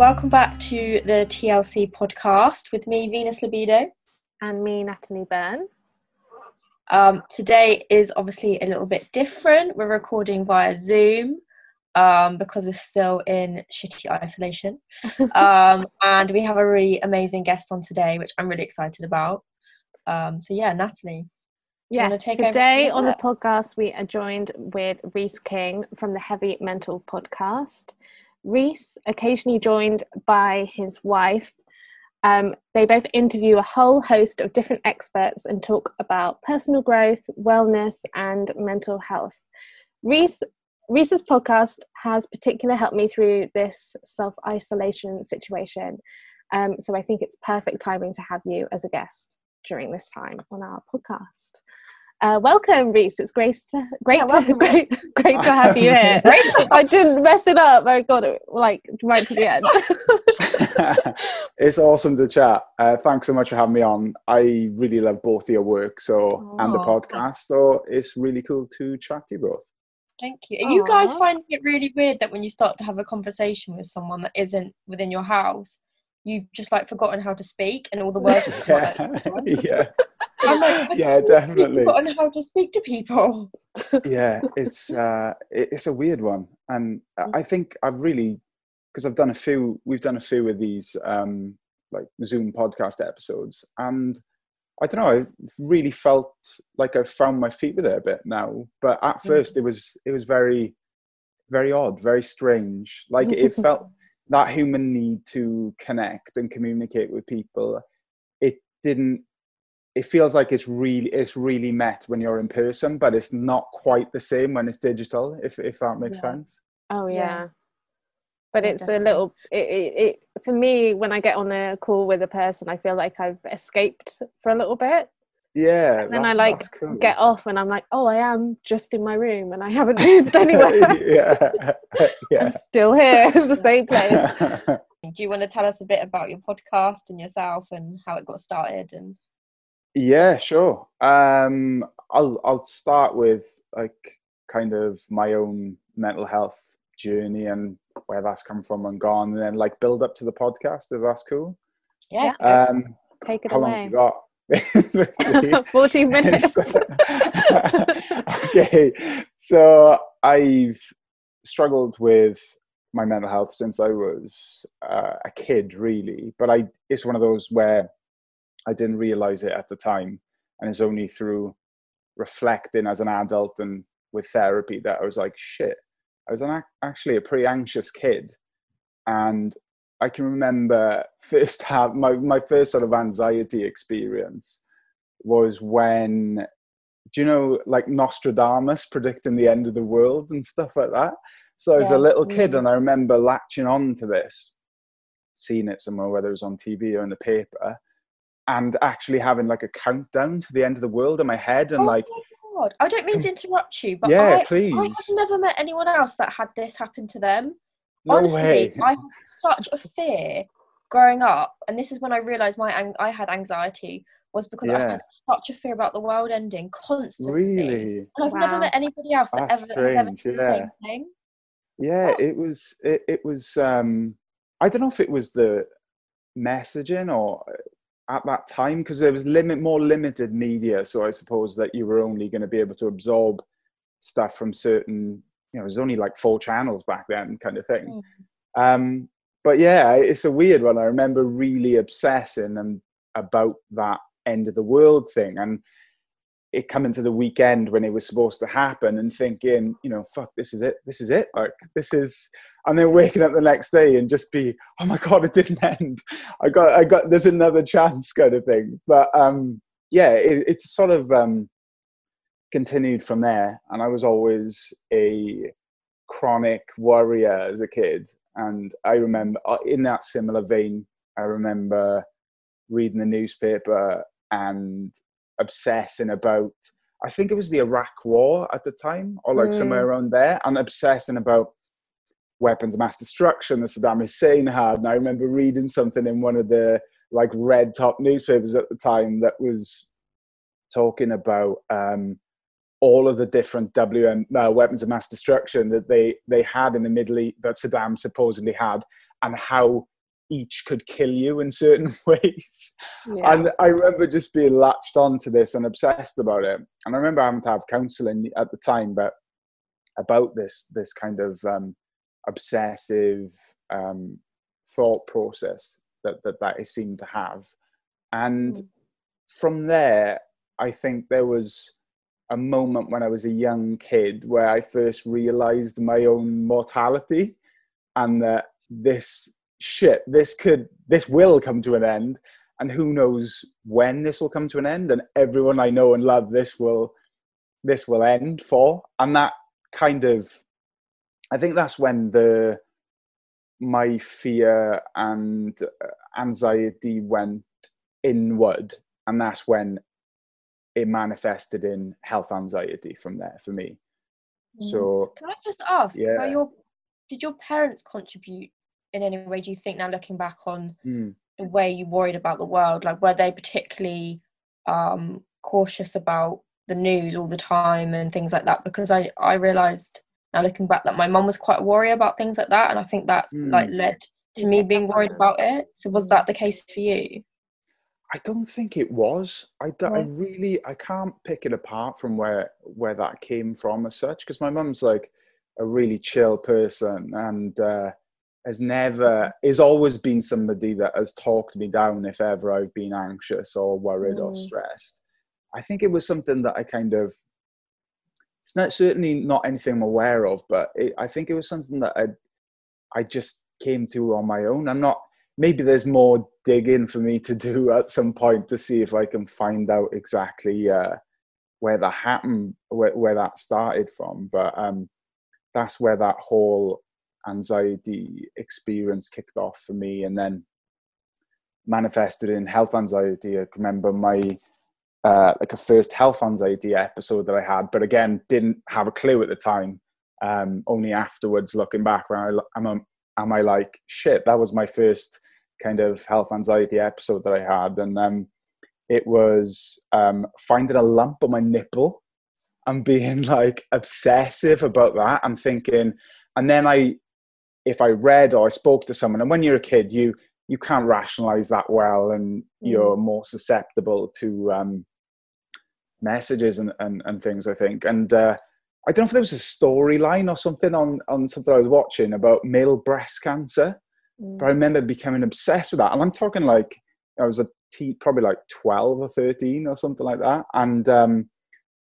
welcome back to the TLC podcast with me, Venus Libido. And me, Natalie Byrne. Um, today is obviously a little bit different. We're recording via Zoom um, because we're still in shitty isolation. um, and we have a really amazing guest on today, which I'm really excited about. Um, so, yeah, Natalie. Yes, today on the podcast, we are joined with Rhys King from the Heavy Mental podcast. Rhys, occasionally joined by his wife, um, they both interview a whole host of different experts and talk about personal growth, wellness, and mental health. Rhys, Rhys's podcast has particularly helped me through this self isolation situation. Um, so I think it's perfect timing to have you as a guest during this time on our podcast. Uh, welcome, Rhys. It's great, to, great, yeah, to, great, great to have you here. I didn't mess it up. I got it like right to the end. it's awesome to chat. Uh, thanks so much for having me on. I really love both your work, so and the podcast. So it's really cool to chat to you both. Thank you. Are you guys finding it really weird that when you start to have a conversation with someone that isn't within your house, you've just like forgotten how to speak and all the words yeah. yeah. Like, yeah, definitely. Forgotten how to speak to people. yeah, it's uh, it's a weird one, and. I think I've really because I've done a few. We've done a few of these um, like Zoom podcast episodes, and I don't know. I really felt like I've found my feet with it a bit now. But at mm. first, it was it was very, very odd, very strange. Like it felt that human need to connect and communicate with people. It didn't. It feels like it's really it's really met when you're in person, but it's not quite the same when it's digital. If if that makes yeah. sense. Oh yeah. yeah. But it's a little. It, it, it for me when I get on a call with a person, I feel like I've escaped for a little bit. Yeah. And then that, I like cool. get off and I'm like, oh, I am just in my room and I haven't moved anywhere. yeah. yeah. I'm still here in the same place. Do you want to tell us a bit about your podcast and yourself and how it got started and yeah, sure. Um I'll I'll start with like kind of my own mental health journey and where that's come from and gone, and then like build up to the podcast if that's cool. Yeah. Um, Take it how away. Long you got? 14 minutes. okay. So I've struggled with my mental health since I was uh, a kid, really. But I, it's one of those where I didn't realize it at the time. And it's only through reflecting as an adult and with therapy that I was like, shit, I was an, actually a pretty anxious kid. And I can remember first have my, my first sort of anxiety experience was when do you know like Nostradamus predicting the end of the world and stuff like that? So I was yeah. a little kid mm-hmm. and I remember latching on to this, seeing it somewhere, whether it was on TV or in the paper, and actually having like a countdown to the end of the world in my head and oh like God. I don't mean to interrupt you, but yeah, I, please. I have never met anyone else that had this happen to them. No Honestly, way. I had such a fear growing up, and this is when I realised my I had anxiety was because yeah. I had such a fear about the world ending constantly. Really? And I've wow. never met anybody else that That's ever, ever yeah. the same thing. Yeah, oh. it was. It, it was. um I don't know if it was the messaging or at that time because there was limit more limited media so i suppose that you were only going to be able to absorb stuff from certain you know, it was only like four channels back then, kind of thing. Mm. Um, but yeah, it's a weird one. I remember really obsessing and about that end of the world thing, and it coming to the weekend when it was supposed to happen, and thinking, you know, fuck, this is it, this is it, like this is. And then waking up the next day and just be, oh my god, it didn't end. I got, I got, there's another chance, kind of thing. But um, yeah, it, it's sort of um, continued from there. And I was always a chronic worrier as a kid. And I remember, uh, in that similar vein, I remember reading the newspaper and obsessing about, I think it was the Iraq War at the time, or like mm. somewhere around there, and obsessing about weapons of mass destruction that Saddam Hussein had. And I remember reading something in one of the like red top newspapers at the time that was talking about um, all of the different WM uh, weapons of mass destruction that they they had in the Middle East that Saddam supposedly had, and how each could kill you in certain ways. Yeah. And I remember just being latched onto this and obsessed about it. And I remember having to have counselling at the time, but about this this kind of um, obsessive um, thought process that, that that I seemed to have. And mm. from there, I think there was a moment when I was a young kid where I first realized my own mortality and that this shit, this could, this will come to an end. And who knows when this will come to an end. And everyone I know and love, this will, this will end for. And that kind of, I think that's when the, my fear and anxiety went inward. And that's when it manifested in health anxiety from there for me. Mm. So can I just ask, yeah. your did your parents contribute in any way? Do you think now looking back on mm. the way you worried about the world, like were they particularly um, cautious about the news all the time and things like that? Because I I realised now looking back that my mum was quite worried about things like that, and I think that mm. like led to me being worried about it. So was that the case for you? I don't think it was. I, I really I can't pick it apart from where where that came from as such because my mum's like a really chill person and uh, has never is always been somebody that has talked me down if ever I've been anxious or worried mm. or stressed. I think it was something that I kind of it's not certainly not anything I'm aware of, but it, I think it was something that I I just came to on my own. I'm not maybe there's more digging for me to do at some point to see if I can find out exactly uh, where that happened, where, where that started from. But um, that's where that whole anxiety experience kicked off for me, and then manifested in health anxiety. I remember my uh, like a first health anxiety episode that I had, but again didn't have a clue at the time. Um, only afterwards, looking back, when I, am am I like shit? That was my first kind of health anxiety episode that I had, and um, it was um, finding a lump on my nipple and being like obsessive about that and thinking, and then I, if I read or I spoke to someone, and when you're a kid, you you can't rationalize that well, and mm. you're more susceptible to um, messages and, and, and things. I think, and uh, I don't know if there was a storyline or something on on something I was watching about male breast cancer but I remember becoming obsessed with that. And I'm talking like I was a t- probably like 12 or 13 or something like that. And um,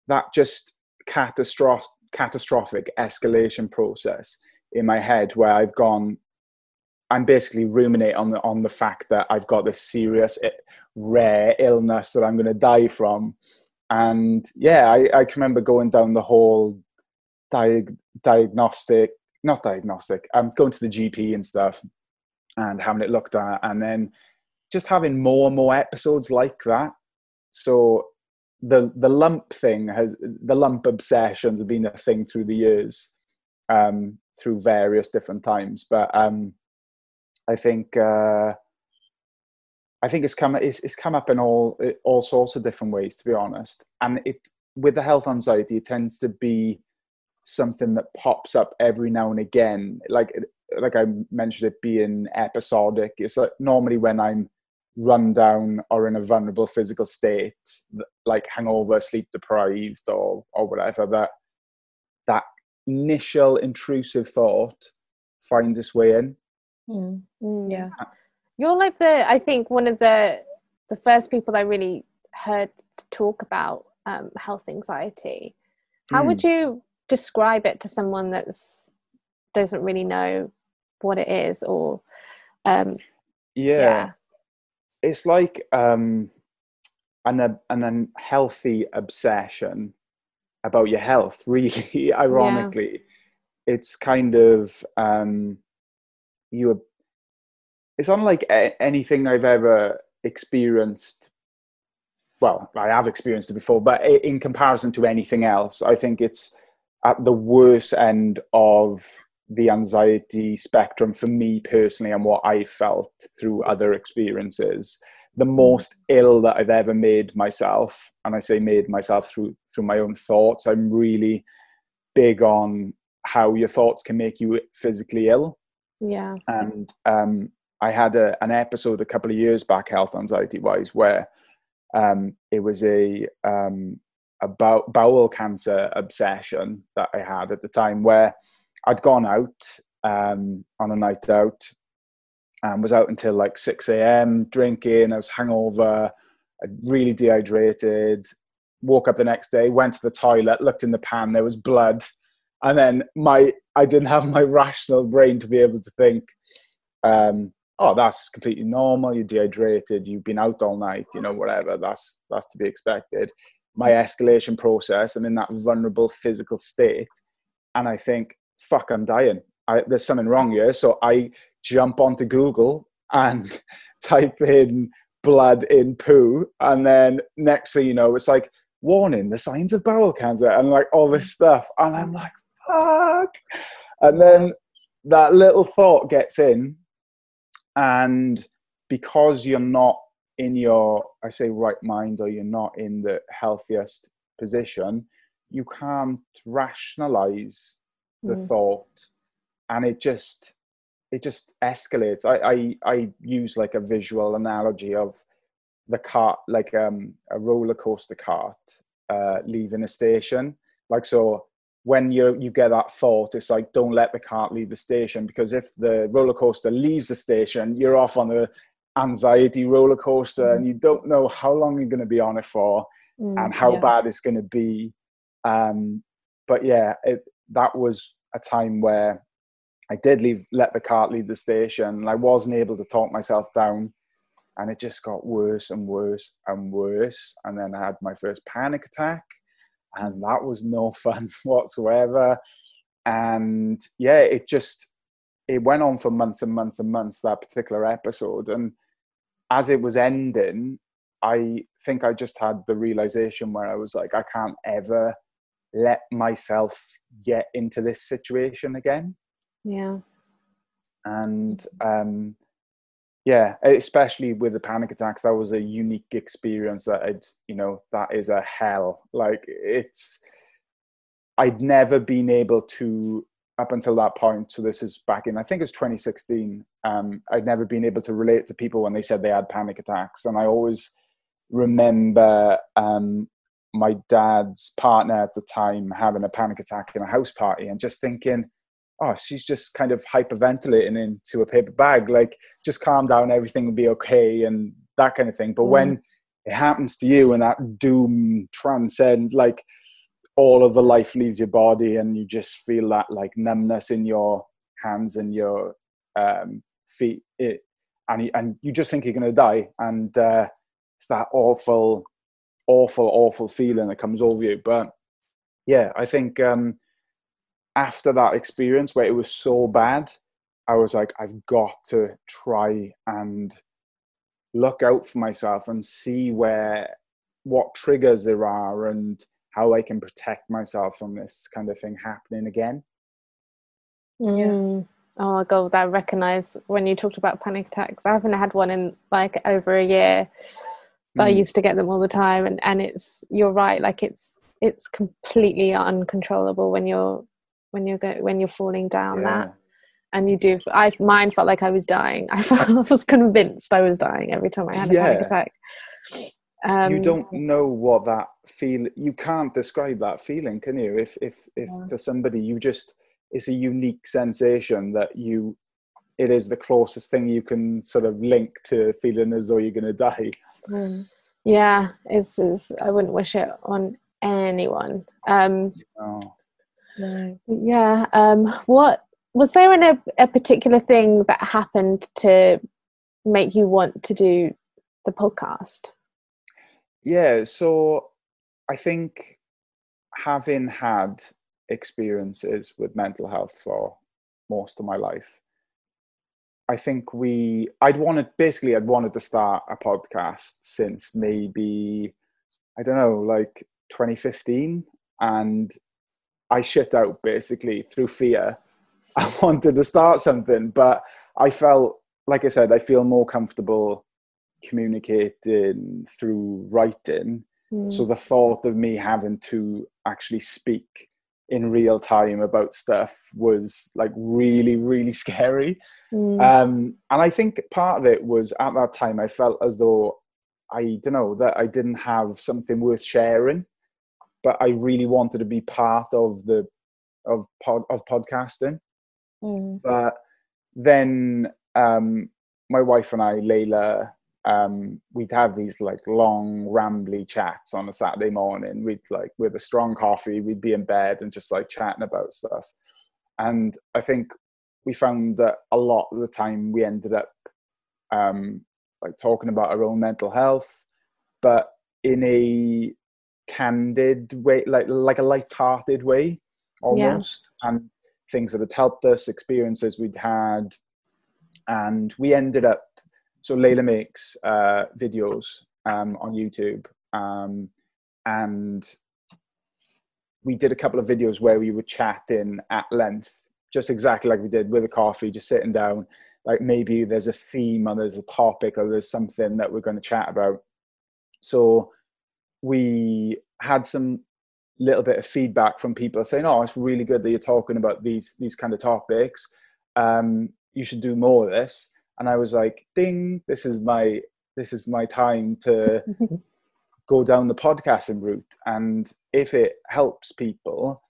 that just catastrophic, catastrophic escalation process in my head where I've gone, I'm basically ruminate on the, on the fact that I've got this serious, eh, rare illness that I'm going to die from. And yeah, I, I can remember going down the whole diag- diagnostic, not diagnostic, I'm um, going to the GP and stuff and having it looked at, and then just having more and more episodes like that. So the the lump thing has the lump obsessions have been a thing through the years, um, through various different times. But um, I think uh, I think it's come it's, it's come up in all all sorts of different ways, to be honest. And it with the health anxiety, it tends to be something that pops up every now and again. Like like I mentioned, it being episodic. It's like normally when I'm run down or in a vulnerable physical state, like hangover, sleep deprived, or or whatever. That that initial intrusive thought finds its way in. Mm. Yeah, you're like the I think one of the the first people I really heard talk about um, health anxiety. How mm. would you describe it to someone that's doesn't really know what it is or um yeah, yeah. it's like um an an unhealthy obsession about your health really ironically yeah. it's kind of um you it's unlike anything i've ever experienced well i have experienced it before but in comparison to anything else i think it's at the worst end of the anxiety spectrum for me personally and what I felt through other experiences. The mm. most ill that I've ever made myself, and I say made myself through through my own thoughts. I'm really big on how your thoughts can make you physically ill. Yeah. And um, I had a, an episode a couple of years back, health anxiety wise, where um, it was a um, a bow- bowel cancer obsession that I had at the time, where I'd gone out um, on a night out and was out until like 6 a.m. drinking. I was hangover, really dehydrated. Woke up the next day, went to the toilet, looked in the pan, there was blood, and then my I didn't have my rational brain to be able to think, um, oh, that's completely normal. You're dehydrated. You've been out all night. You know, whatever. That's that's to be expected. My escalation process. I'm in that vulnerable physical state, and I think, fuck, I'm dying. I, there's something wrong here. So I jump onto Google and type in blood in poo, and then next thing you know, it's like warning: the signs of bowel cancer, and like all this stuff, and I'm like, fuck. And then that little thought gets in, and because you're not in your, I say, right mind, or you're not in the healthiest position, you can't rationalize the mm. thought, and it just it just escalates. I, I I use like a visual analogy of the cart, like um, a roller coaster cart uh, leaving a station. Like so, when you you get that thought, it's like don't let the cart leave the station because if the roller coaster leaves the station, you're off on the anxiety roller coaster, mm. and you don't know how long you're going to be on it for mm, and how yeah. bad it's going to be. Um, but yeah, it, that was a time where I did leave, let the cart leave the station, and I wasn't able to talk myself down, and it just got worse and worse and worse. And then I had my first panic attack and that was no fun whatsoever. And yeah, it just it went on for months and months and months that particular episode. And as it was ending, I think I just had the realization where I was like, I can't ever let myself get into this situation again. Yeah. And um, yeah especially with the panic attacks that was a unique experience that i'd you know that is a hell. Like it's i'd never been able to up until that point so this is back in i think it's 2016 um, i'd never been able to relate to people when they said they had panic attacks. And i always remember um, my dad's partner at the time having a panic attack in a house party and just thinking oh, she's just kind of hyperventilating into a paper bag. Like, just calm down, everything will be okay, and that kind of thing. But mm. when it happens to you and that doom transcend, like, all of the life leaves your body, and you just feel that like numbness in your hands and your um, feet, it, and you, and you just think you're going to die, and uh, it's that awful, awful, awful feeling that comes over you. But yeah, I think um, after that experience where it was so bad, I was like, I've got to try and look out for myself and see where what triggers there are and how I can protect myself from this kind of thing happening again. Mm. Oh my god, I recognize when you talked about panic attacks. I haven't had one in like over a year, but mm. I used to get them all the time. And and it's you're right, like it's it's completely uncontrollable when you're when you're go when you're falling down yeah. that and you do i mine felt like i was dying i, felt, I was convinced i was dying every time i had a yeah. panic attack um, you don't know what that feel you can't describe that feeling can you if if if yeah. to somebody you just it's a unique sensation that you it is the closest thing you can sort of link to feeling as though you're going to die mm. yeah it's, it's i wouldn't wish it on anyone um oh. No. Yeah. Um, what was there in a, a particular thing that happened to make you want to do the podcast? Yeah. So I think having had experiences with mental health for most of my life, I think we I'd wanted basically I'd wanted to start a podcast since maybe I don't know like 2015 and I shut out basically through fear. I wanted to start something, but I felt, like I said, I feel more comfortable communicating through writing. Mm. So the thought of me having to actually speak in real time about stuff was like really really scary Mm. um, and i think part of it was at that time i felt as though i don't know that i didn't have something worth sharing but i really wanted to be part of the of pod, of podcasting Mm. but then um, my wife and I, Leila, um, we'd have these like long, rambly chats on a Saturday morning. We'd like with a strong coffee, we'd be in bed and just like chatting about stuff. And I think we found that a lot of the time we ended up um, like talking about our own mental health, but in a candid way, like like a light-hearted way, almost, and things that had helped us, experiences we'd had, and we ended up. So Leila makes uh, videos um, on YouTube, um, and we did a couple of videos where we were chatting at length, just exactly like we did with a coffee, just sitting down. Like maybe there's a theme or there's a topic or there's something that we're going to chat about. So we had some little bit of feedback from people saying, "Oh, it's really good that you're talking about these these kind of topics. Um, you should do more of this." And I was like, "Ding! This is my this is my time to go down the podcasting route. And if it helps people,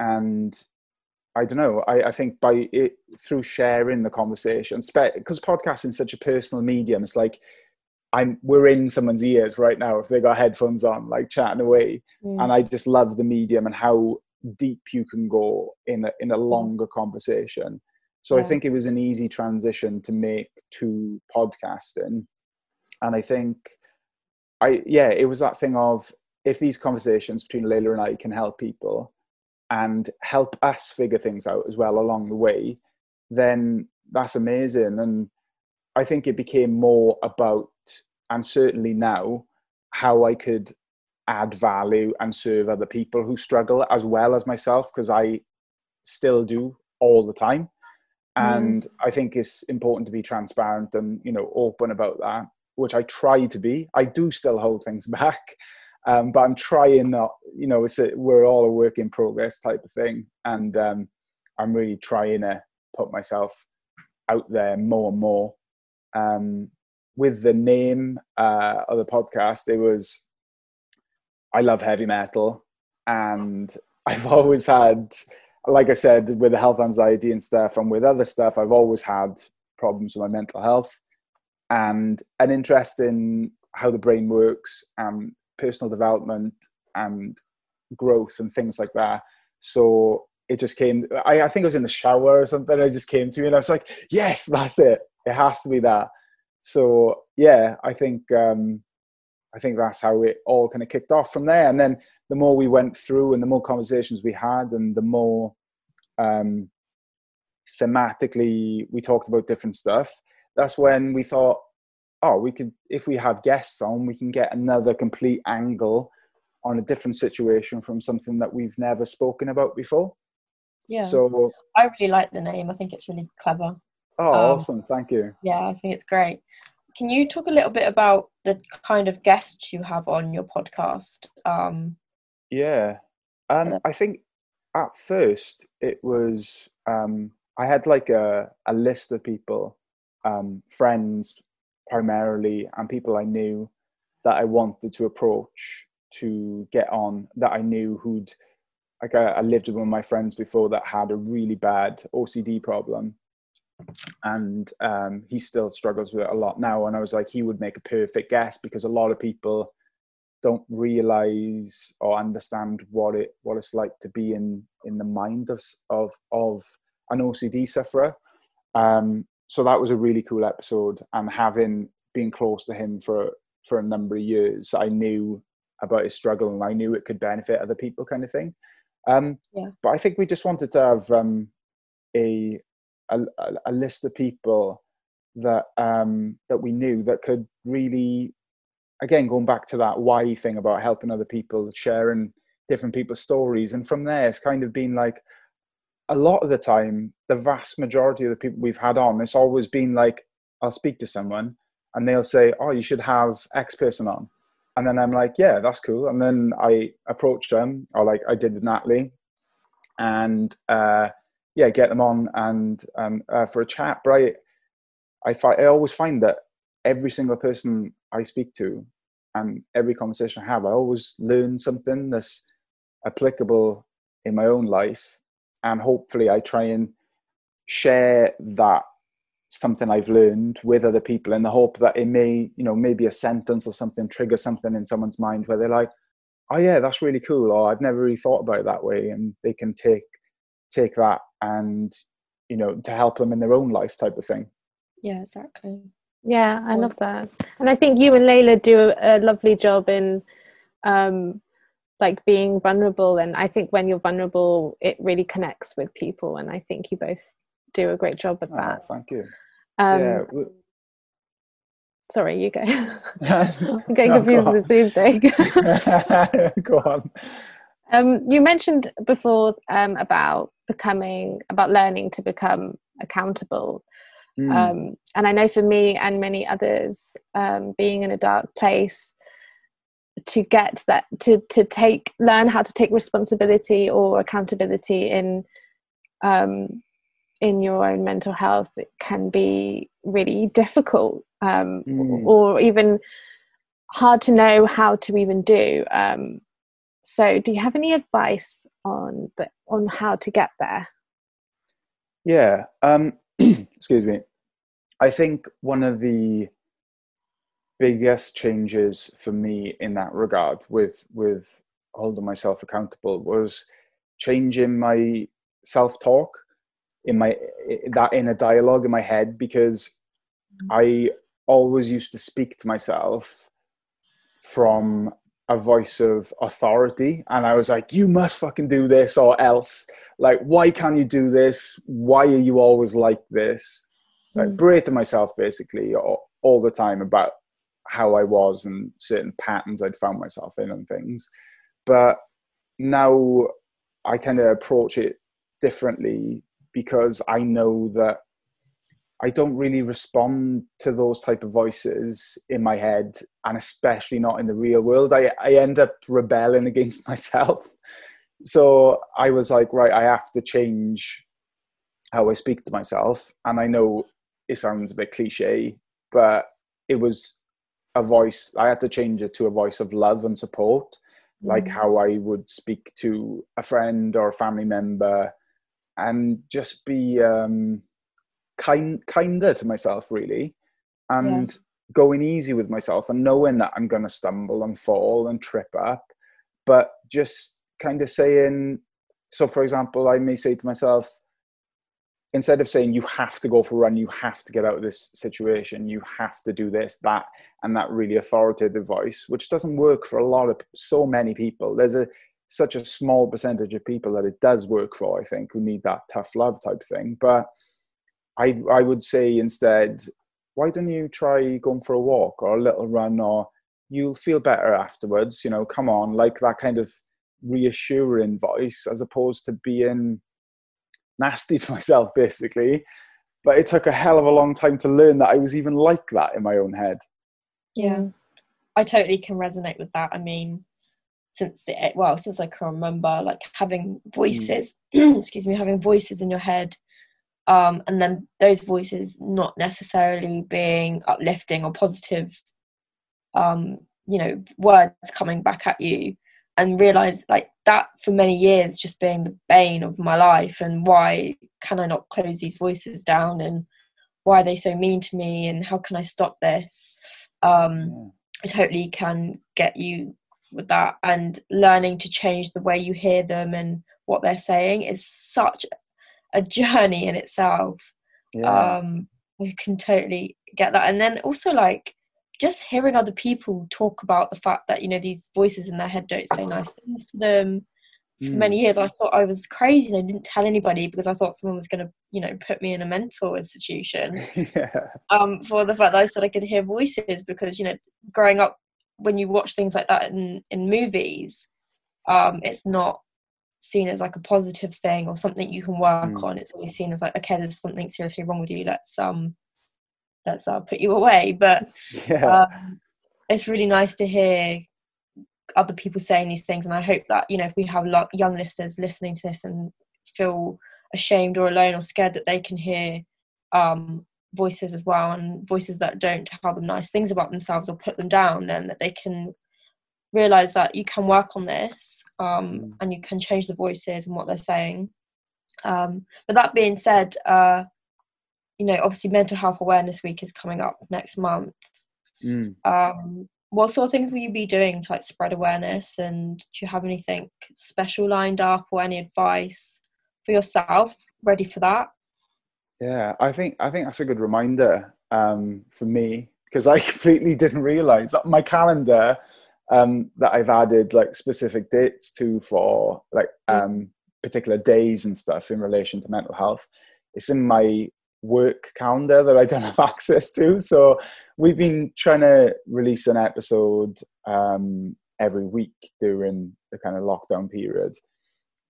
and I don't know, I, I think by it through sharing the conversation, because podcasting is such a personal medium, it's like." I'm we're in someone's ears right now if they got headphones on, like chatting away. Mm. And I just love the medium and how deep you can go in a in a longer conversation. So I think it was an easy transition to make to podcasting. And I think I yeah, it was that thing of if these conversations between Leila and I can help people and help us figure things out as well along the way, then that's amazing. And I think it became more about, and certainly now, how I could add value and serve other people who struggle as well as myself, because I still do all the time. And I think it's important to be transparent and you know open about that, which I try to be. I do still hold things back, um, but I'm trying not. You know, it's a, we're all a work in progress type of thing, and um, I'm really trying to put myself out there more and more um, with the name uh, of the podcast, it was I love heavy metal, and I've always had, like I said, with the health anxiety and stuff, and with other stuff, I've always had problems with my mental health, and an interest in how the brain works, and personal development, and growth, and things like that. So it just came. I, I think I was in the shower or something. It just came to me, and I was like, "Yes, that's it. It has to be that." so yeah i think um i think that's how it all kind of kicked off from there and then the more we went through and the more conversations we had and the more um thematically we talked about different stuff that's when we thought oh we could if we have guests on we can get another complete angle on a different situation from something that we've never spoken about before Yeah. so I really like the name. I think it's really clever. Oh Um, awesome thank you Yeah, I think it's great. Can you talk a little bit about the kind of guests you have on your podcast? Um, Yeah. Um. I think at first it was um, I had like a, a list of people, um, friends primarily, and people I knew that I wanted to approach to get on that I knew who'd like I, I lived with one of my friends before that had a really bad OCD problem and um, he still struggles with it a lot now and I was like he would make a perfect guest because a lot of people don't realize or understand what it what it's like to be in in the mind of of of an OCD sufferer. Um, so that was a really cool episode, and having been close to him for for a number of years, I knew about his struggle and I knew it could benefit other people, kind of thing. Um, Yeah. But I think we just wanted to have um, a, a a- list of people that um, that we knew that could really again going back to that why thing about helping other people sharing different people's stories. And from there it's kind of been like a lot of the time the vast majority of the people we've had on it's always been like i'll speak to someone and they'll say oh you should have x person on. And then i'm like yeah that's cool. And then i approach them or like i did with natalie. And uh, yeah, get them on and um, uh, for a chat. But I, I, fi- I always find that every single person I speak to and every conversation I have, I always learn something that's applicable in my own life, and hopefully, I try and share that something I've learned with other people in the hope that it may, you know, maybe a sentence or something trigger something in someone's mind where they're like, "Oh yeah, that's really cool," or "I've never really thought about it that way," and they can take take that and you know to help them in their own life type of thing. Yeah, exactly. Yeah, I love that, and I think you and Leila do a lovely job in um, like being vulnerable. And I think when you're vulnerable, it really connects with people, and I think you both do a great job with oh, that. thank you. Um, yeah. Sorry, you go. I'm getting no, confused with the Zoom thing. go on. Um, you mentioned before um, about becoming, about learning to become accountable. Mm. Um, and I know for me and many others, um, being in a dark place, to get that, to to take, learn how to take responsibility or accountability in um, in your own mental health it can be really difficult um, mm. or even hard to know how to even do um, so do you have any advice on the, on how to get there? Yeah um, excuse me. I think one of the biggest changes for me in that regard with with holding myself accountable was changing my self-talk in my that inner dialogue in my head because I always used to speak to myself from a voice of authority and I was like you must fucking do this or else. Like why can't you do this? Why are you always like this? Like mm. berating myself basically all, all the time about how I was and certain patterns I'd found myself in and things. But now I kind of approach it differently because I know that I don't really respond to those type of voices in my head, and especially not in the real world. I, I end up rebelling against myself. So I was like, right, I have to change how I speak to myself. And I know it sounds a bit cliche, but it was a voice, I had to change it to a voice of love and support, mm. like how I would speak to a friend or a family member and just be um, kind kinder to myself really and yeah. going easy with myself and knowing that i'm going to stumble and fall and trip up but just kind of saying so for example i may say to myself instead of saying you have to go for a run you have to get out of this situation you have to do this that and that really authoritative voice which doesn't work for a lot of so many people there's a such a small percentage of people that it does work for, I think, who need that tough love type thing. But I, I would say instead, why don't you try going for a walk or a little run or you'll feel better afterwards, you know, come on, like that kind of reassuring voice as opposed to being nasty to myself, basically. But it took a hell of a long time to learn that I was even like that in my own head. Yeah, I totally can resonate with that. I mean, since the well since I can remember like having voices mm. excuse me having voices in your head um, and then those voices not necessarily being uplifting or positive um, you know words coming back at you. And realize like that for many years just being the bane of my life and why can I not close these voices down and why are they so mean to me and how can I stop this? Um, I totally can get you with that. And learning to change the way you hear them and what they're saying is such a journey in itself yeah. um you can totally get that and then also like just hearing other people talk about the fact that you know these voices in their head don't say nice things to them mm. for many years i thought i was crazy and i didn't tell anybody because i thought someone was going to you know put me in a mental institution yeah. um for the fact that i said i could hear voices because you know growing up when you watch things like that in in movies um it's not seen as like a positive thing or something you can work mm. on it's always seen as like okay there's something seriously wrong with you let's um let's uh, put you away but yeah. um, it's really nice to hear other people saying these things and i hope that you know if we have lot young listeners listening to this and feel ashamed or alone or scared that they can hear um, voices as well and voices that don't tell them nice things about themselves or put them down then that they can realize that you can work on this um, mm. and you can change the voices and what they're saying um, but that being said uh, you know obviously mental health awareness week is coming up next month mm. um, what sort of things will you be doing to like spread awareness and do you have anything special lined up or any advice for yourself ready for that yeah i think i think that's a good reminder um, for me because i completely didn't realize that my calendar um, that i've added like specific dates to for like mm. um, particular days and stuff in relation to mental health it's in my work calendar that I don't have access to. So we've been trying to release an episode um, every week during the kind of lockdown period.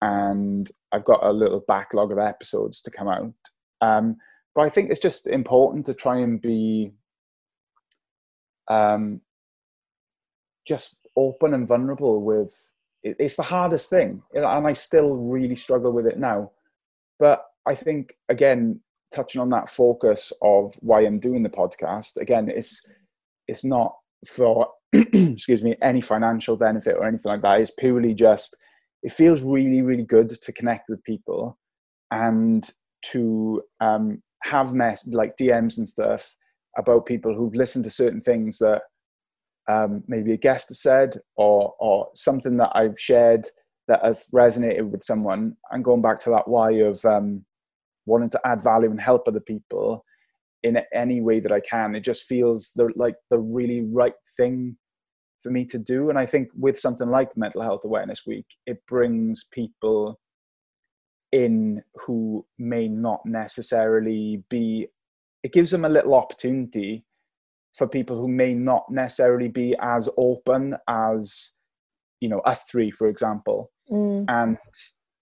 And I've got a little backlog of episodes to come out. Um, but I think it's just important to try and be um, just open and vulnerable with it's the hardest thing and i still really struggle with it now but i think again touching on that focus of why I'm doing the podcast, again, it's it's not for excuse me any financial benefit or anything like that. It's purely just it feels really really good to connect with people and to um, have mess like DMs and stuff about people who've listened to certain things that um, maybe a guest has said or or something that I've shared that has resonated with someone and going back to that why of um, wanting to add value and help other people in any way that I can. It just feels the, like the really right thing for me to do. And I think with something like Mental Health Awareness Week, it brings people in who may not necessarily be, it gives them a little opportunity for people who may not necessarily be as open as, you know, us three, for example. Mm. And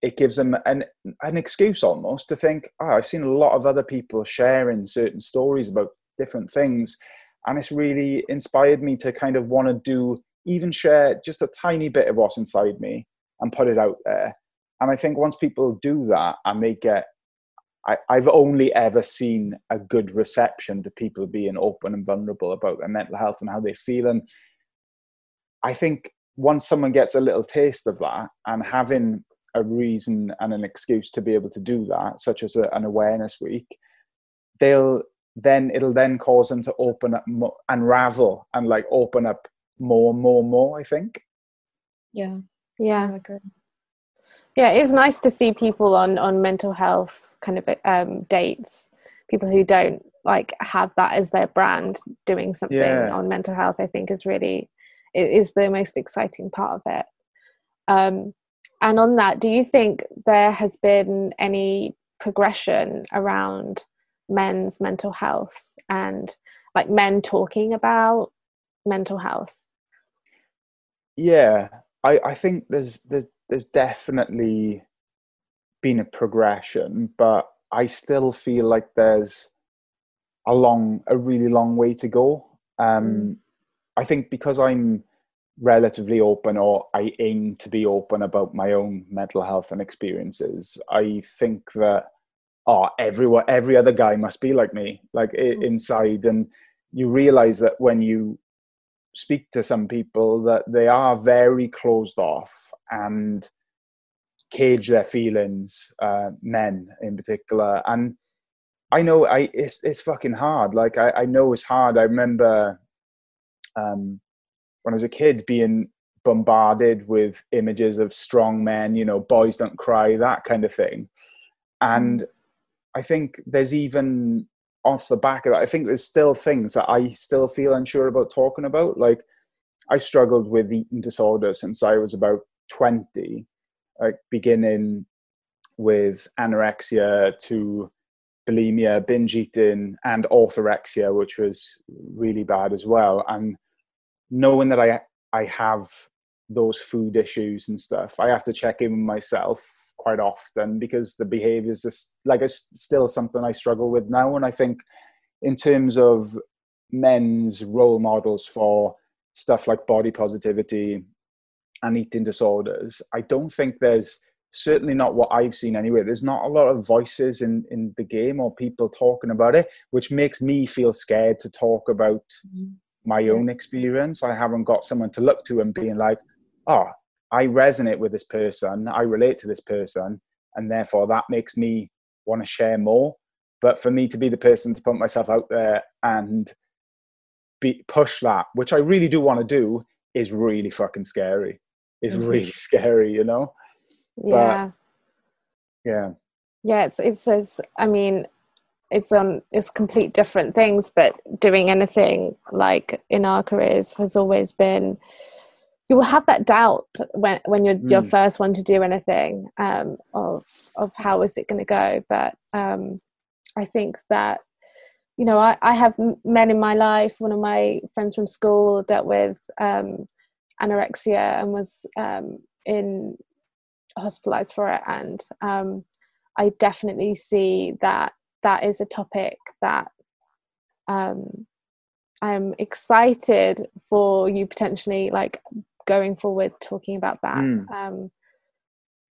it gives them an an excuse almost to think, oh, I've seen a lot of other people sharing certain stories about different things, and it's really inspired me to kind of want to do even share just a tiny bit of what's inside me and put it out there. And I think once people do that and they get, I, I've only ever seen a good reception to people being open and vulnerable about their mental health and how they feel. And I think once someone gets a little taste of that and having a reason and an excuse to be able to do that, such as a, an awareness week, they'll then it'll then cause them to open up, more, unravel, and like open up more and more and more. I think. Yeah. Yeah. Yeah, it's nice to see people on on mental health kind of um, dates. People who don't like have that as their brand doing something yeah. on mental health. I think is really it is the most exciting part of it. Um, and on that, do you think there has been any progression around men's mental health and like men talking about mental health? Yeah, I, I think there's there's there's definitely been a progression, but I still feel like there's a long, a really long way to go. Um, mm. I think because I'm relatively open or I aim to be open about my own mental health and experiences. I think that oh everyone every other guy must be like me like mm. inside and you realize that when you speak to some people that they are very closed off and cage their feelings uh, men in particular and i know i it's, it's fucking hard like I, I know it's hard i remember um when I was a kid being bombarded with images of strong men, you know, boys don't cry, that kind of thing. And mm. I think there's even off the back of that, I think there's still things that I still feel unsure about talking about. Like I struggled with eating disorder since I was about 20, like beginning with anorexia to bulimia, binge eating, and orthorexia, which was really bad as well. And knowing that I I have those food issues and stuff, I have to check in with myself quite often because the behaviors is like it's still something I struggle with now. And I think in terms of men's role models for stuff like body positivity and eating disorders, I don't think there's certainly not what I've seen anyway. There's not a lot of voices in in the game or people talking about it, which makes me feel scared to talk about mm-hmm. my own experience. I haven't got someone to look to and being like, oh, I resonate with this person, I relate to this person, and therefore that makes me want to share more. But for me to be the person to put myself out there and be push that, which I really do want to do, is really fucking scary. It's mm-hmm. really scary, you know. Yeah. But, yeah. Yeah, it's it's as I mean, it's on it's complete different things, but doing anything like in our careers has always been you will have that doubt when when you're mm. your first one to do anything um, of of how is it going to go. But um, I think that you know I, I have men in my life. One of my friends from school dealt with um, anorexia and was um, in hospitalized for it and um, i definitely see that that is a topic that um, i'm excited for you potentially like going forward talking about that mm. um,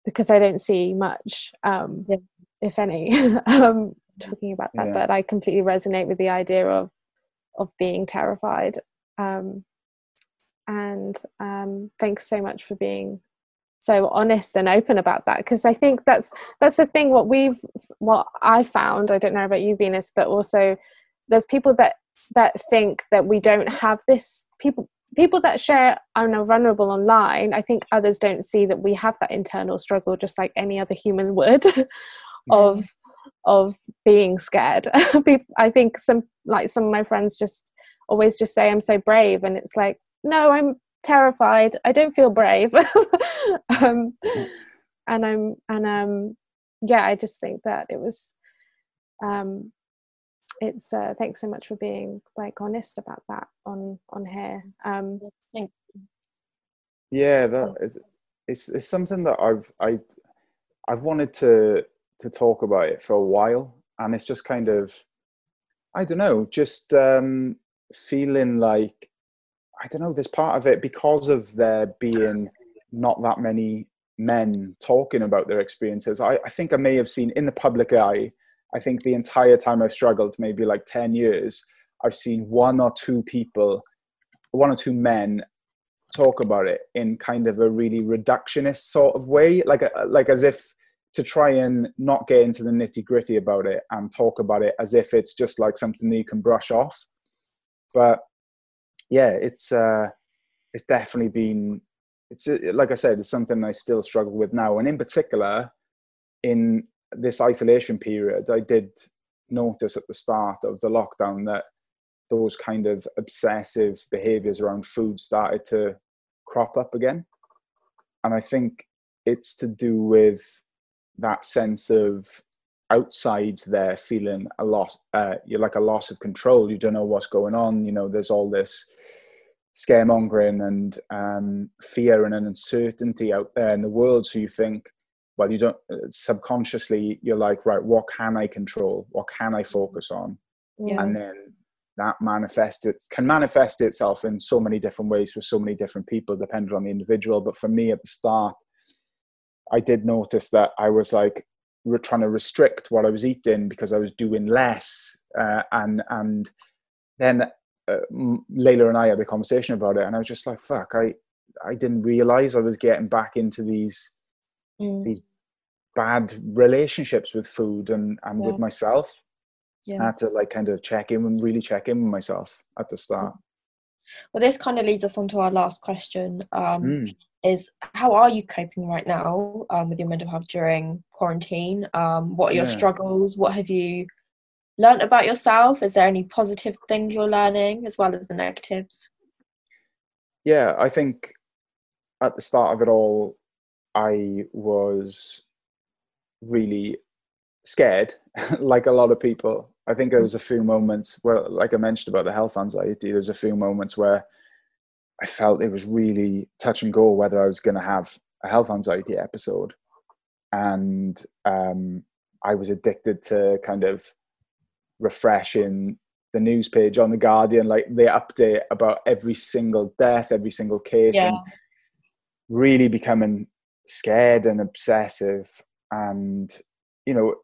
because i don't see much um, if any um, talking about that yeah. but i completely resonate with the idea of of being terrified um, and um, thanks so much for being so honest and open about that because i think that's that's the thing what we've what i found i don't know about you venus but also there's people that that think that we don't have this people people that share and are vulnerable online i think others don't see that we have that internal struggle just like any other human would of of being scared i think some like some of my friends just always just say i'm so brave and it's like no i'm terrified. I don't feel brave. um, and I'm and um yeah, I just think that it was um it's uh thanks so much for being like honest about that on on here. Um yeah, that is it's it's something that I've I I've wanted to to talk about it for a while and it's just kind of I don't know, just um feeling like I don't know, there's part of it because of there being not that many men talking about their experiences. I, I think I may have seen in the public eye, I think the entire time I've struggled, maybe like 10 years, I've seen one or two people, one or two men talk about it in kind of a really reductionist sort of way, like, a, like as if to try and not get into the nitty gritty about it and talk about it as if it's just like something that you can brush off. But yeah, it's uh, it's definitely been it's uh, like I said, it's something I still struggle with now, and in particular, in this isolation period, I did notice at the start of the lockdown that those kind of obsessive behaviors around food started to crop up again, and I think it's to do with that sense of outside there feeling a loss uh, you're like a loss of control. You don't know what's going on. You know there's all this scaremongering and um, fear and an uncertainty out there in the world. So you think well you don't subconsciously you're like right what can i control what can i focus on yeah. and then that manifests it can manifest itself in so many different ways for so many different people depending on the individual but for me at the start i did notice that i was like were trying to restrict what I was eating because I was doing less. Uh, and and then uh, Leila and I had a conversation about it, and I was just like, "Fuck!" I I didn't realize I was getting back into these mm. these bad relationships with food and and yeah. with myself. Yeah. I had to like kind of check in and really check in with myself at the start. Well, this kind of leads us on to our last question. Um, mm is how are you coping right now um, with your mental health during quarantine? Um, what are your yeah. struggles? What have you learned about yourself? Is there any positive things you're learning as well as the negatives? Yeah, I think at the start of it all, I was really scared, like a lot of people. I think there was a few moments where, like I mentioned about the health anxiety, there's a few moments where I felt it was really touch and go whether I was going to have a health anxiety episode. And um, I was addicted to kind of refreshing the news page on the Guardian, like they update about every single death, every single case, yeah. and really becoming scared and obsessive and you know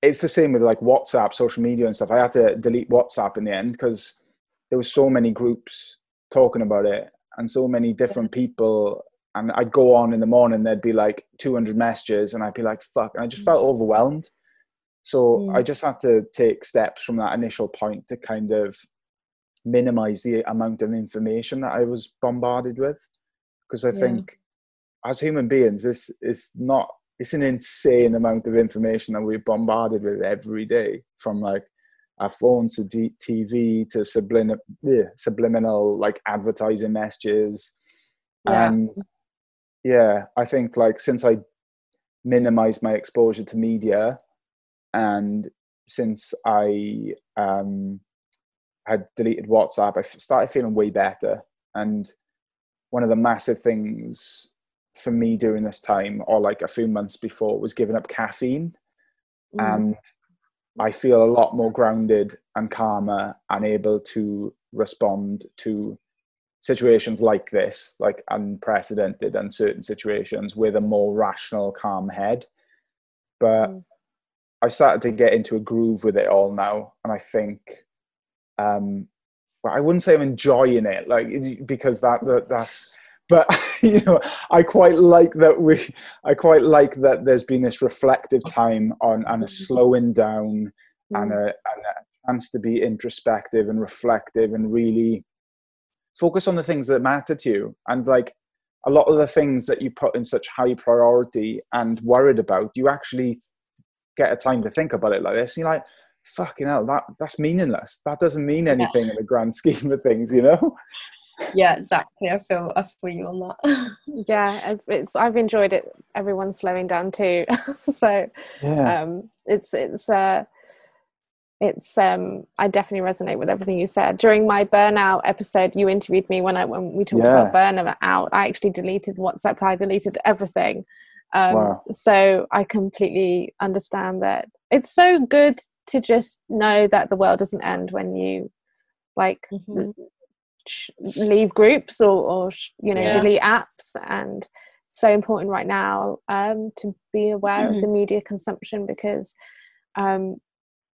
it's the same with like whatsapp social media and stuff i had to delete whatsapp in the end because there was so many groups talking about it and so many different people and i'd go on in the morning there'd be like 200 messages and i'd be like fuck and i just felt overwhelmed so mm. i just had to take steps from that initial point to kind of minimize the amount of information that i was bombarded with because i yeah. think as human beings, this is not. It's an insane amount of information that we're bombarded with every day, from like our phones to D- TV to subliminal, yeah, subliminal like advertising messages, yeah. and yeah, I think like since I minimized my exposure to media, and since I um, had deleted WhatsApp, I started feeling way better. And one of the massive things for me during this time or like a few months before was giving up caffeine mm. and i feel a lot more grounded and calmer and able to respond to situations like this like unprecedented uncertain situations with a more rational calm head but mm. i started to get into a groove with it all now and i think um well, i wouldn't say i'm enjoying it like because that, that that's but you know i quite like that we i quite like that there's been this reflective time on and a mm-hmm. slowing down and, mm. a, and a chance to be introspective and reflective and really focus on the things that matter to you and like a lot of the things that you put in such high priority and worried about you actually get a time to think about it like this and you're like fucking hell that that's meaningless that doesn't mean anything yeah. in the grand scheme of things you know yeah exactly. I feel i feel you on that. Yeah it's i've enjoyed it everyone's slowing down too. So yeah. um it's it's uh it's um i definitely resonate with everything you said. During my burnout episode you interviewed me when i when we talked yeah. about burnout. I actually deleted whatsapp. I deleted everything. Um wow. so i completely understand that. It's so good to just know that the world doesn't end when you like mm-hmm leave groups or, or you know yeah. delete apps and so important right now um, to be aware mm-hmm. of the media consumption because um,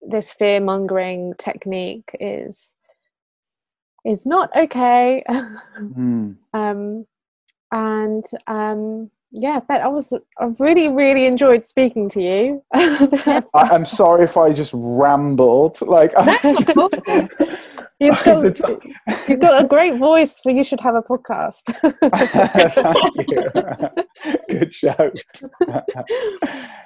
this fear mongering technique is is not okay mm. um, and um, yeah that I was I really really enjoyed speaking to you I, am sorry if I just rambled like You've got, you've got a great voice for you should have a podcast. Thank you. Good shout.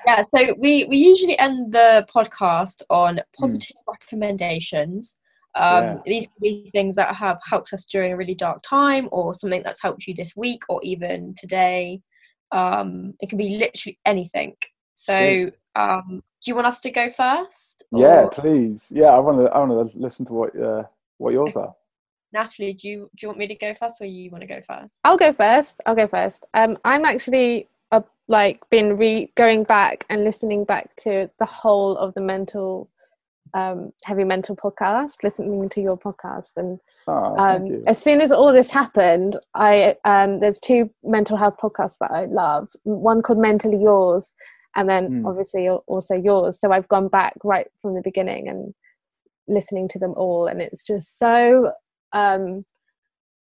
yeah, so we, we usually end the podcast on hmm. positive mm. recommendations. Um, yeah. These can be things that have helped us during a really dark time or something that's helped you this week or even today. Um, it can be literally anything. So, um, do you want us to go first? Or? Yeah, please. Yeah, I want to. I want to listen to what uh, what yours are. Natalie, do you do you want me to go first, or you want to go first? I'll go first. I'll go first. Um, I'm actually uh, like been re going back and listening back to the whole of the mental, um, heavy mental podcast, listening to your podcast, and oh, um, as soon as all this happened, I um, there's two mental health podcasts that I love. One called Mentally Yours, and then mm. obviously also yours. So I've gone back right from the beginning and listening to them all and it's just so um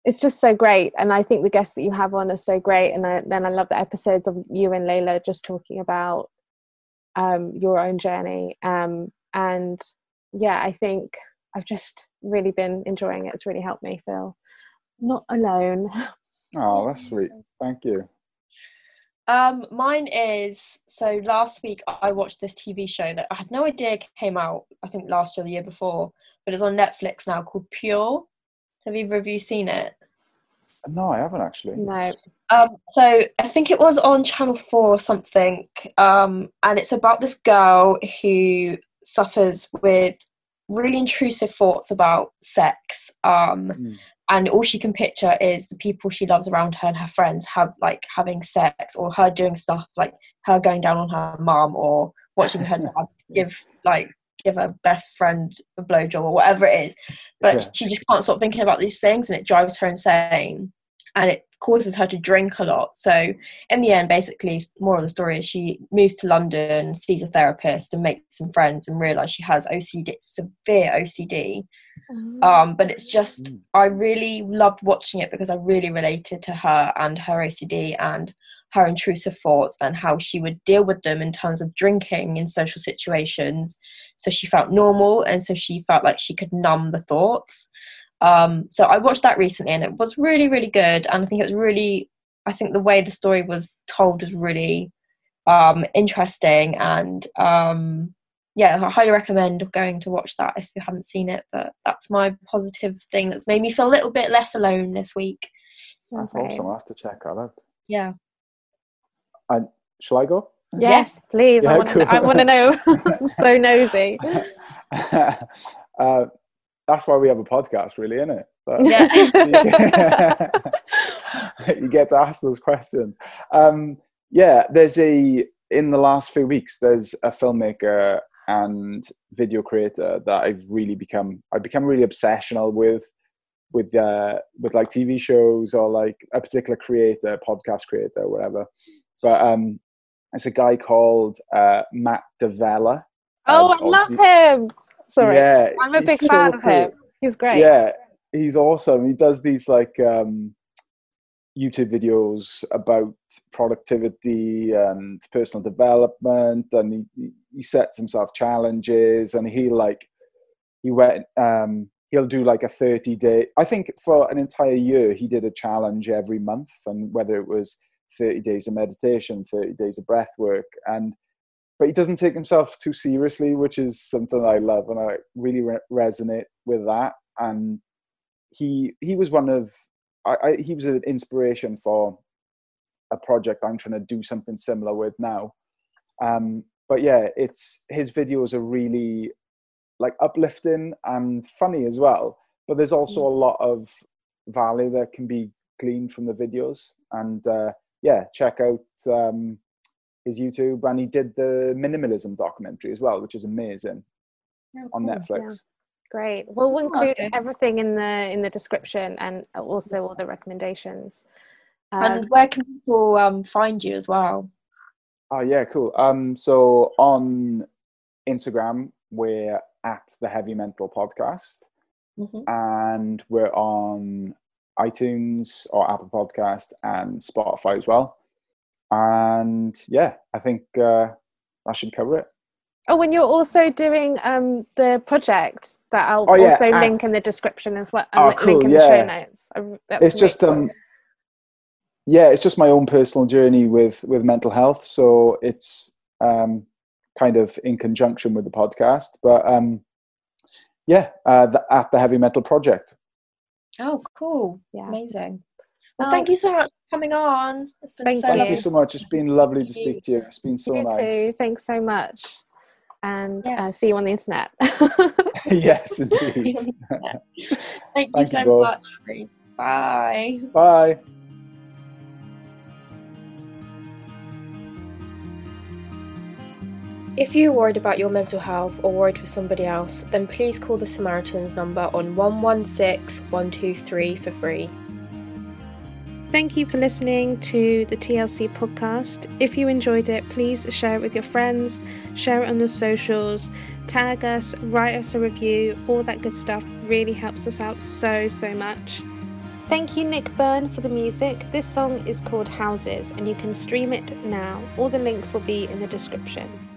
it's just so great. And i think the guests that you have on are so great. And I, then i love the episodes of you and Leila just talking about um your own journey. Um and yeah i think i've just really been enjoying it. It's really helped me feel not alone. Oh that's sweet. Thank you um, mine is so last week I watched this TV show that I had no idea came out. I think last year, or the year before, but it's on Netflix now called Pure. Have either of you seen it? No, I haven't actually. No. Um, so I think it was on Channel Four or something, um, and it's about this girl who suffers with really intrusive thoughts about sex. Um, mm and all she can picture is the people she loves around her and her friends have like having sex or her doing stuff like her going down on her mom or watching her dad give like give her best friend a blowjob or whatever it is. But yeah. she just can't stop thinking about these things and it drives her insane and it causes her to drink a lot. So in the end, basically, more of the story is she moves to London, sees a therapist, and makes some friends, and realizes she has OCD, severe OCD. Oh. Um, but it's just mm. I really loved watching it because I really related to her and her OCD and her intrusive thoughts and how she would deal with them in terms of drinking in social situations. So she felt normal, and so she felt like she could numb the thoughts. Um, so I watched that recently and it was really, really good. And I think it was really, I think the way the story was told was really um, interesting. And um, yeah, I highly recommend going to watch that if you haven't seen it. But that's my positive thing that's made me feel a little bit less alone this week. That's okay. awesome. I'll have to check that out. Yeah. And shall I go? Yes, please. Yeah, I want to know. I'm so nosy. uh, that's why we have a podcast, really, isn't it? But yeah. you get to ask those questions. Um, yeah, there's a in the last few weeks. There's a filmmaker and video creator that I've really become. I've become really obsessional with, with uh, with like TV shows or like a particular creator, podcast creator, whatever. But um, it's a guy called uh, Matt D'Avella. Oh, um, I love him. Sorry. Yeah, I'm a big fan so of him. He's great. Yeah, he's awesome. He does these like um, YouTube videos about productivity and personal development, and he, he sets himself challenges, and he like he went um, he'll do like a 30 day i think for an entire year he did a challenge every month and whether it was 30 days of meditation 30 days of breath work and but he doesn't take himself too seriously, which is something I love, and I really re- resonate with that. And he he was one of I, I, he was an inspiration for a project I'm trying to do something similar with now. Um, but yeah, it's his videos are really like uplifting and funny as well. But there's also mm. a lot of value that can be gleaned from the videos. And uh, yeah, check out um, his YouTube, and he did the minimalism documentary as well, which is amazing oh, on cool. Netflix. Yeah. Great. Well, we'll include okay. everything in the in the description and also all the recommendations. Um, and where can people um, find you as well? Oh yeah, cool. Um, so on Instagram, we're at the Heavy Mental Podcast, mm-hmm. and we're on iTunes or Apple Podcast and Spotify as well and yeah, I think uh, that should cover it. Oh, and you're also doing um, the project that I'll oh, yeah. also link in the description as well. Oh, cool. Link in yeah. the show notes. That's it's just um, yeah, it's just my own personal journey with with mental health. So it's um, kind of in conjunction with the podcast, but um, yeah, uh, the, at the Heavy Mental Project. Oh, cool! Yeah, amazing. Well, thank you so much for coming on. It's been thank, so thank you so much. It's been lovely thank to speak you. to you. It's been so you nice. Too. Thanks so much. And uh, yes. uh, see you on the internet. yes, indeed. thank, thank, you so you much, Rhys. Bye. Bye. If you're worried about your mental health or worried for somebody else, then please call the Samaritans number on 116 123 for free. Thank you for listening to the TLC podcast. If you enjoyed it, please share it with your friends, share it on your socials, tag us, write us a review, all that good stuff really helps us out so, so much. Thank you, Nick Byrne, for the music. This song is called Houses and you can stream it now. All the links will be in the description.